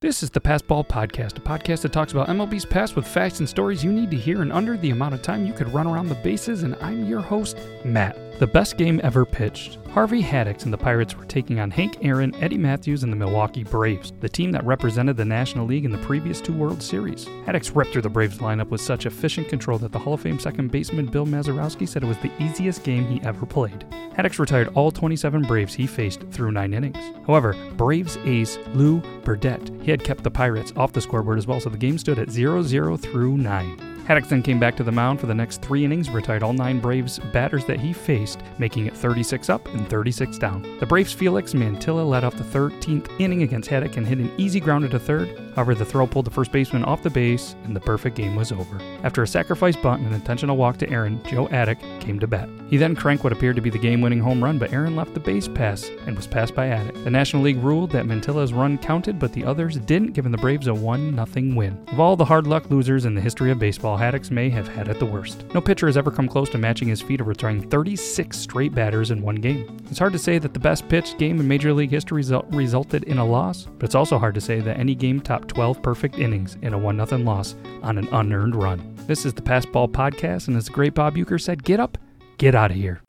This is the Past Ball Podcast, a podcast that talks about MLB's past with facts and stories you need to hear in under the amount of time you could run around the bases, and I'm your host, Matt. The best game ever pitched. Harvey Haddix and the Pirates were taking on Hank Aaron, Eddie Mathews, and the Milwaukee Braves, the team that represented the National League in the previous two World Series. Haddix ripped through the Braves lineup with such efficient control that the Hall of Fame second baseman Bill Mazeroski said it was the easiest game he ever played. Haddix retired all 27 Braves he faced through nine innings. However, Braves ace Lew Burdette, he had kept the Pirates off the scoreboard as well, so the game stood at 0 0 through 9. Haddix then came back to the mound for the next three innings, retired all nine Braves batters that he faced, making it 36 up and 36 down. The Braves' Felix Mantilla led off the 13th inning against Haddix and hit an easy grounder to third. However, the throw pulled the first baseman off the base, and the perfect game was over. After a sacrifice bunt and an intentional walk to Aaron, Joe Adcock came to bat. He then cranked what appeared to be the game winning home run, but Aaron left the base pass and was passed by Adcock. The National League ruled that Mantilla's run counted, but the others didn't, giving the Braves a 1 0 win. Of all the hard luck losers in the history of baseball, Haddix may have had it the worst. No pitcher has ever come close to matching his feat of retiring 36 straight batters in one game. It's hard to say that the best pitched game in Major League history result- resulted in a loss, but it's also hard to say that any game topped 12 perfect innings in a 1 0 loss on an unearned run. This is the Past Ball Podcast, and as the great Bob Uecker said, get up, get out of here.